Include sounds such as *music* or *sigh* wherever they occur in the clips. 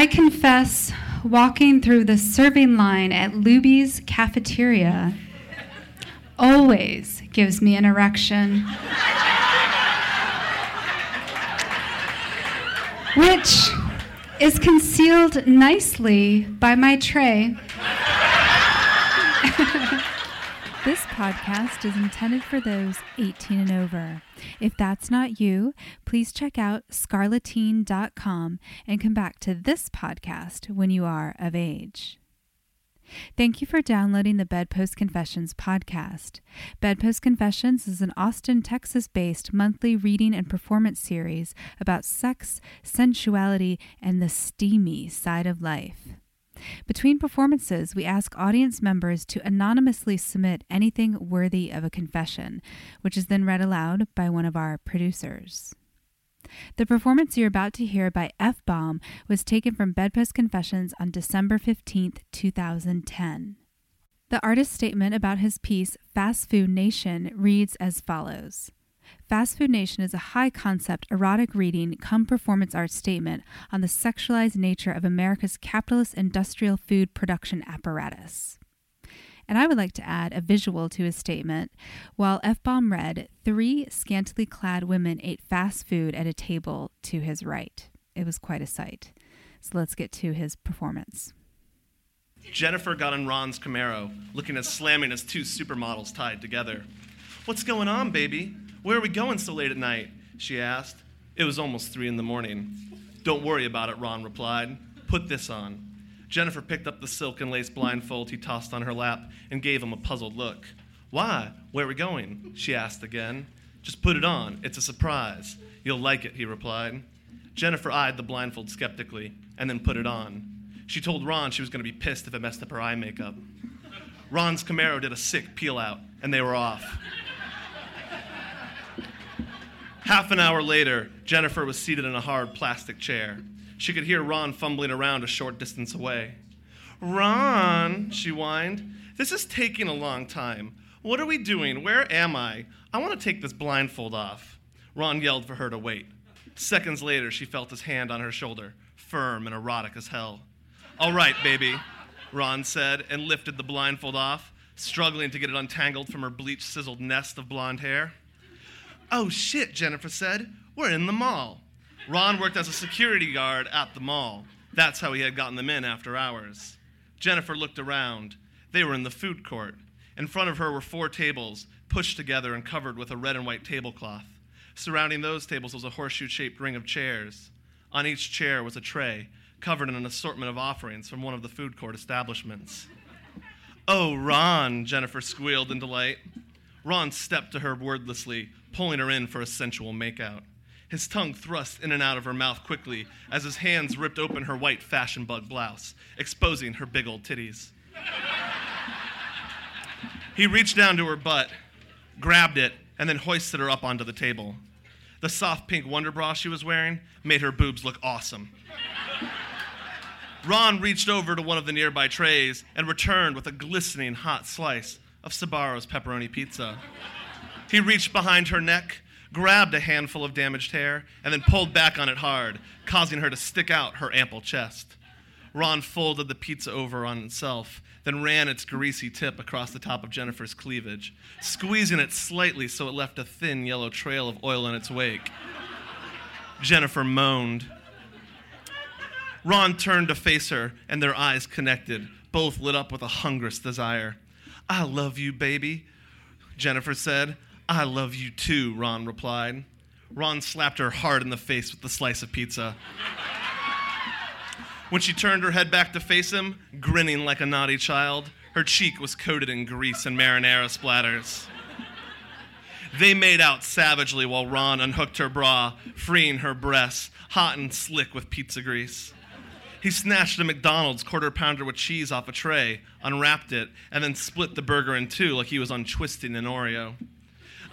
I confess walking through the serving line at Luby's cafeteria always gives me an erection. which is concealed nicely by my tray. *laughs* Podcast is intended for those 18 and over. If that's not you, please check out scarleteen.com and come back to this podcast when you are of age. Thank you for downloading the Bedpost Confessions podcast. Bedpost Confessions is an Austin, Texas based monthly reading and performance series about sex, sensuality, and the steamy side of life. Between performances, we ask audience members to anonymously submit anything worthy of a confession, which is then read aloud by one of our producers. The performance you're about to hear by F Bomb was taken from Bedpost Confessions on December 15th, 2010. The artist's statement about his piece, Fast Food Nation, reads as follows Fast Food Nation is a high concept erotic reading come performance art statement on the sexualized nature of America's capitalist industrial food production apparatus. And I would like to add a visual to his statement. While F Bomb read, three scantily clad women ate fast food at a table to his right. It was quite a sight. So let's get to his performance. Jennifer got in Ron's Camaro, looking as slamming as two supermodels tied together. What's going on, baby? Where are we going so late at night? She asked. It was almost three in the morning. Don't worry about it, Ron replied. Put this on. Jennifer picked up the silk and lace blindfold he tossed on her lap and gave him a puzzled look. Why? Where are we going? She asked again. Just put it on. It's a surprise. You'll like it, he replied. Jennifer eyed the blindfold skeptically and then put it on. She told Ron she was going to be pissed if it messed up her eye makeup. Ron's Camaro did a sick peel out, and they were off. Half an hour later, Jennifer was seated in a hard plastic chair. She could hear Ron fumbling around a short distance away. Ron, she whined, this is taking a long time. What are we doing? Where am I? I want to take this blindfold off. Ron yelled for her to wait. Seconds later, she felt his hand on her shoulder, firm and erotic as hell. All right, baby, Ron said, and lifted the blindfold off, struggling to get it untangled from her bleach sizzled nest of blonde hair. Oh shit, Jennifer said. We're in the mall. Ron worked as a security guard at the mall. That's how he had gotten them in after hours. Jennifer looked around. They were in the food court. In front of her were four tables, pushed together and covered with a red and white tablecloth. Surrounding those tables was a horseshoe shaped ring of chairs. On each chair was a tray, covered in an assortment of offerings from one of the food court establishments. Oh, Ron, Jennifer squealed in delight. Ron stepped to her wordlessly, pulling her in for a sensual makeout. His tongue thrust in and out of her mouth quickly as his hands ripped open her white fashion bug blouse, exposing her big old titties. he reached down to her butt, grabbed it, and then hoisted her up onto the table. The soft pink wonder bra she was wearing made her boobs look awesome. Ron reached over to one of the nearby trays and returned with a glistening hot slice of Sbarro's pepperoni pizza. He reached behind her neck, grabbed a handful of damaged hair, and then pulled back on it hard, causing her to stick out her ample chest. Ron folded the pizza over on itself, then ran its greasy tip across the top of Jennifer's cleavage, squeezing it slightly so it left a thin yellow trail of oil in its wake. Jennifer moaned. Ron turned to face her, and their eyes connected, both lit up with a hungrous desire. I love you, baby, Jennifer said. I love you too, Ron replied. Ron slapped her hard in the face with the slice of pizza. When she turned her head back to face him, grinning like a naughty child, her cheek was coated in grease and marinara splatters. They made out savagely while Ron unhooked her bra, freeing her breasts, hot and slick with pizza grease. He snatched a McDonald's quarter pounder with cheese off a tray, unwrapped it, and then split the burger in two like he was untwisting an Oreo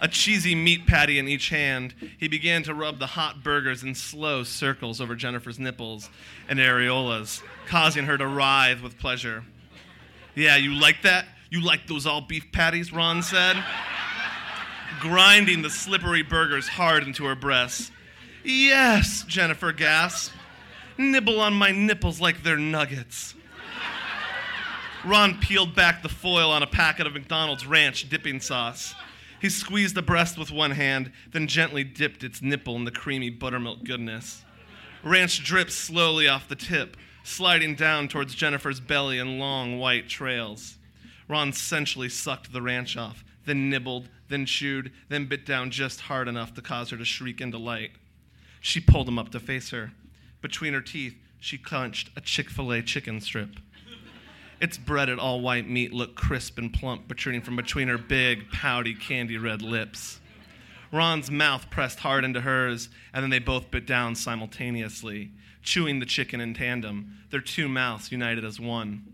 a cheesy meat patty in each hand, he began to rub the hot burgers in slow circles over Jennifer's nipples and areolas, causing her to writhe with pleasure. Yeah, you like that? You like those all beef patties? Ron said, grinding the slippery burgers hard into her breasts. Yes, Jennifer gasped. Nibble on my nipples like they're nuggets. Ron peeled back the foil on a packet of McDonald's ranch dipping sauce. He squeezed the breast with one hand, then gently dipped its nipple in the creamy buttermilk goodness. Ranch dripped slowly off the tip, sliding down towards Jennifer's belly in long white trails. Ron sensually sucked the ranch off, then nibbled, then chewed, then bit down just hard enough to cause her to shriek in delight. She pulled him up to face her. Between her teeth, she clenched a Chick fil A chicken strip. Its breaded all white meat looked crisp and plump, protruding from between her big, pouty, candy red lips. Ron's mouth pressed hard into hers, and then they both bit down simultaneously, chewing the chicken in tandem, their two mouths united as one.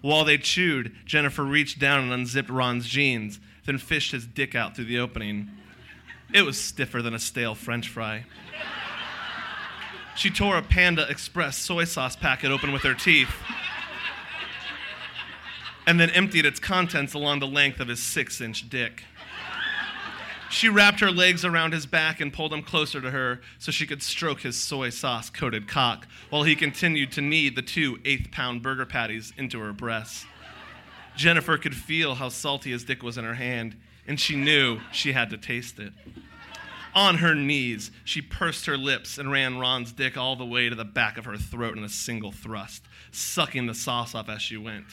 While they chewed, Jennifer reached down and unzipped Ron's jeans, then fished his dick out through the opening. It was stiffer than a stale french fry. She tore a Panda Express soy sauce packet open with her teeth and then emptied its contents along the length of his six inch dick. She wrapped her legs around his back and pulled him closer to her so she could stroke his soy sauce coated cock while he continued to knead the two eighth pound burger patties into her breasts. Jennifer could feel how salty his dick was in her hand, and she knew she had to taste it. On her knees, she pursed her lips and ran Ron's dick all the way to the back of her throat in a single thrust, sucking the sauce off as she went.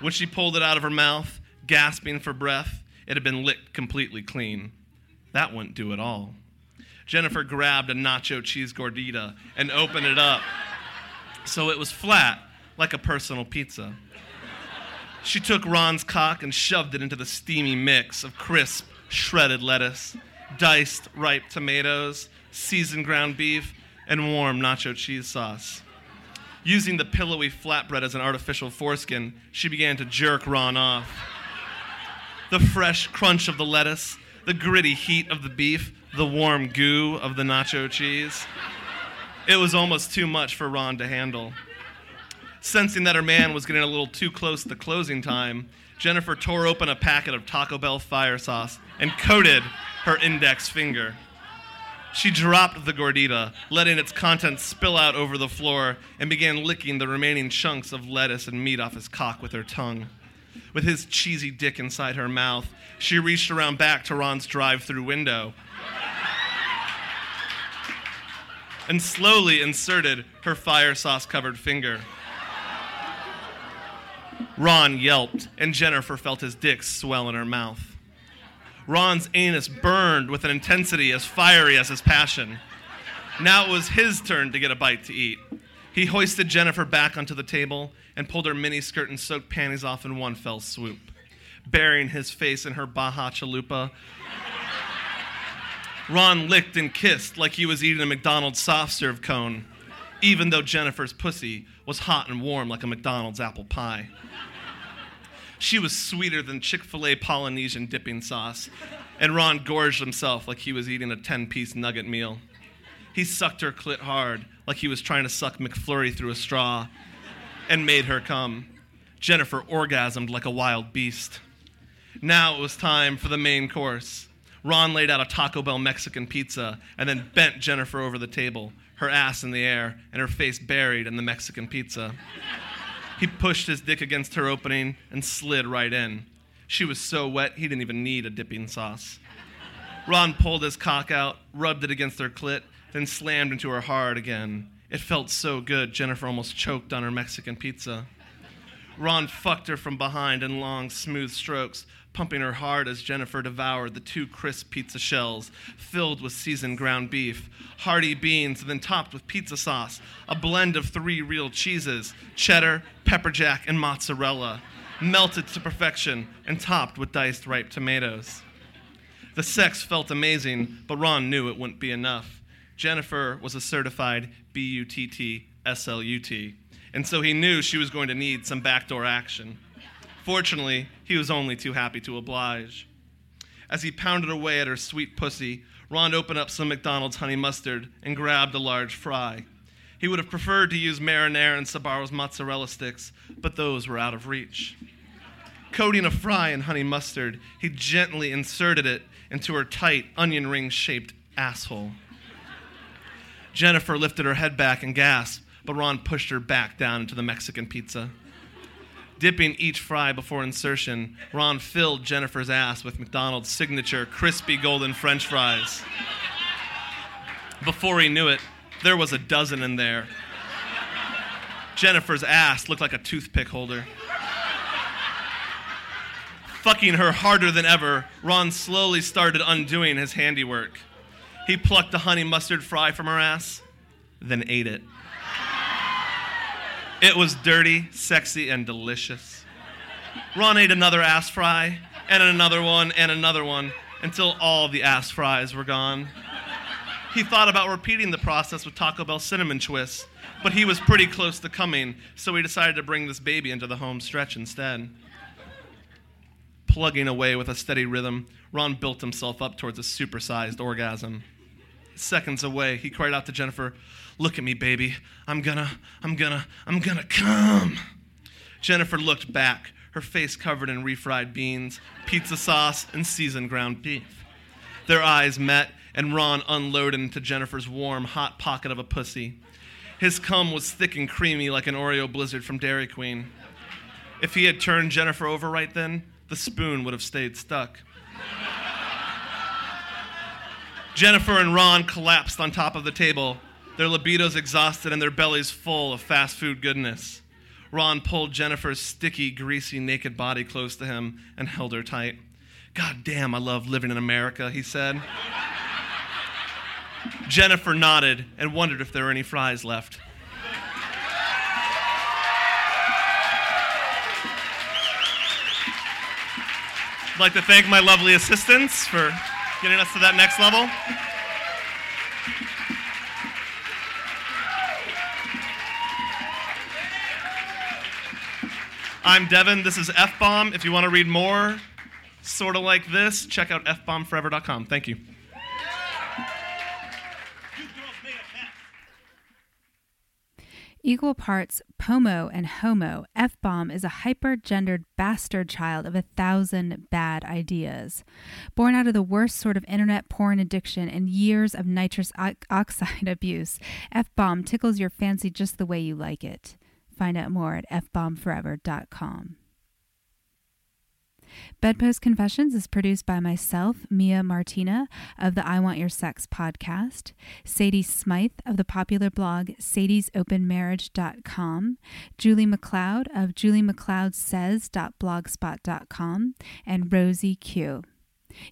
When she pulled it out of her mouth, gasping for breath, it had been licked completely clean. That wouldn't do at all. Jennifer grabbed a nacho cheese gordita and opened it up so it was flat like a personal pizza. She took Ron's cock and shoved it into the steamy mix of crisp, shredded lettuce, diced ripe tomatoes, seasoned ground beef, and warm nacho cheese sauce. Using the pillowy flatbread as an artificial foreskin, she began to jerk Ron off. The fresh crunch of the lettuce, the gritty heat of the beef, the warm goo of the nacho cheese. It was almost too much for Ron to handle. Sensing that her man was getting a little too close to closing time, Jennifer tore open a packet of Taco Bell fire sauce and coated her index finger. She dropped the gordita, letting its contents spill out over the floor, and began licking the remaining chunks of lettuce and meat off his cock with her tongue. With his cheesy dick inside her mouth, she reached around back to Ron's drive through window and slowly inserted her fire sauce covered finger. Ron yelped, and Jennifer felt his dick swell in her mouth. Ron's anus burned with an intensity as fiery as his passion. Now it was his turn to get a bite to eat. He hoisted Jennifer back onto the table and pulled her miniskirt and soaked panties off in one fell swoop. Burying his face in her Baja Chalupa, Ron licked and kissed like he was eating a McDonald's soft serve cone, even though Jennifer's pussy was hot and warm like a McDonald's apple pie. She was sweeter than Chick fil A Polynesian dipping sauce, and Ron gorged himself like he was eating a 10 piece nugget meal. He sucked her clit hard, like he was trying to suck McFlurry through a straw, and made her come. Jennifer orgasmed like a wild beast. Now it was time for the main course. Ron laid out a Taco Bell Mexican pizza and then bent Jennifer over the table, her ass in the air and her face buried in the Mexican pizza. He pushed his dick against her opening and slid right in. She was so wet, he didn't even need a dipping sauce. Ron pulled his cock out, rubbed it against her clit, then slammed into her hard again. It felt so good, Jennifer almost choked on her Mexican pizza. Ron fucked her from behind in long, smooth strokes, pumping her hard as Jennifer devoured the two crisp pizza shells filled with seasoned ground beef, hearty beans, and then topped with pizza sauce, a blend of three real cheeses cheddar, pepper jack, and mozzarella, melted to perfection and topped with diced ripe tomatoes. The sex felt amazing, but Ron knew it wouldn't be enough. Jennifer was a certified B U T T S L U T, and so he knew she was going to need some backdoor action. Fortunately, he was only too happy to oblige. As he pounded away at her sweet pussy, Ron opened up some McDonald's honey mustard and grabbed a large fry. He would have preferred to use marinara and Sbarro's mozzarella sticks, but those were out of reach. Coating a fry in honey mustard, he gently inserted it into her tight, onion ring shaped asshole. Jennifer lifted her head back and gasped, but Ron pushed her back down into the Mexican pizza. Dipping each fry before insertion, Ron filled Jennifer's ass with McDonald's signature crispy golden french fries. Before he knew it, there was a dozen in there. Jennifer's ass looked like a toothpick holder. Fucking her harder than ever, Ron slowly started undoing his handiwork. He plucked a honey mustard fry from her ass, then ate it. It was dirty, sexy, and delicious. Ron ate another ass fry, and another one, and another one, until all the ass fries were gone. He thought about repeating the process with Taco Bell cinnamon twists, but he was pretty close to coming, so he decided to bring this baby into the home stretch instead. Plugging away with a steady rhythm, Ron built himself up towards a supersized orgasm. Seconds away, he cried out to Jennifer, Look at me, baby. I'm gonna, I'm gonna, I'm gonna come. Jennifer looked back, her face covered in refried beans, pizza sauce, and seasoned ground beef. Their eyes met, and Ron unloaded into Jennifer's warm, hot pocket of a pussy. His cum was thick and creamy like an Oreo blizzard from Dairy Queen. If he had turned Jennifer over right then, the spoon would have stayed stuck. Jennifer and Ron collapsed on top of the table, their libidos exhausted and their bellies full of fast food goodness. Ron pulled Jennifer's sticky, greasy, naked body close to him and held her tight. God damn, I love living in America, he said. Jennifer nodded and wondered if there were any fries left. I'd like to thank my lovely assistants for getting us to that next level. I'm Devin. This is F Bomb. If you want to read more, sort of like this, check out fbombforever.com. Thank you. Equal parts pomo and homo, F bomb is a hyper gendered bastard child of a thousand bad ideas. Born out of the worst sort of internet porn addiction and years of nitrous *laughs* oxide abuse, F bomb tickles your fancy just the way you like it. Find out more at fbombforever.com. Bedpost Confessions is produced by myself, Mia Martina, of the I Want Your Sex podcast, Sadie Smythe of the popular blog sadiesopenmarriage.com, Julie McLeod of juliemcleodsays.blogspot.com, and Rosie Q.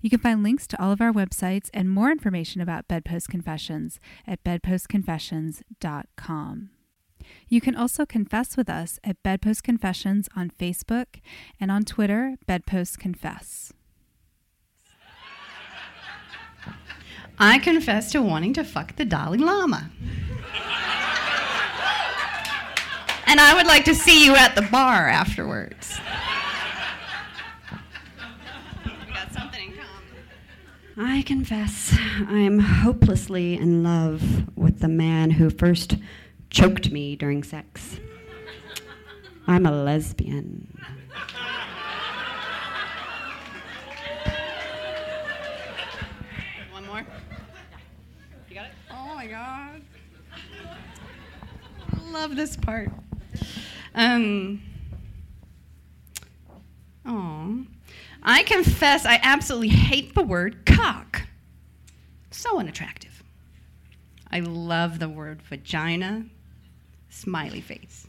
You can find links to all of our websites and more information about Bedpost Confessions at bedpostconfessions.com. You can also confess with us at Bedpost Confessions on Facebook and on Twitter, Bedpost Confess. I confess to wanting to fuck the Dalai Lama. and I would like to see you at the bar afterwards. we got something in common. I confess I am hopelessly in love with the man who first choked me during sex. I'm a lesbian. One more? You got it? Oh my god. Love this part. Um, oh. I confess I absolutely hate the word cock. So unattractive. I love the word vagina smiley face.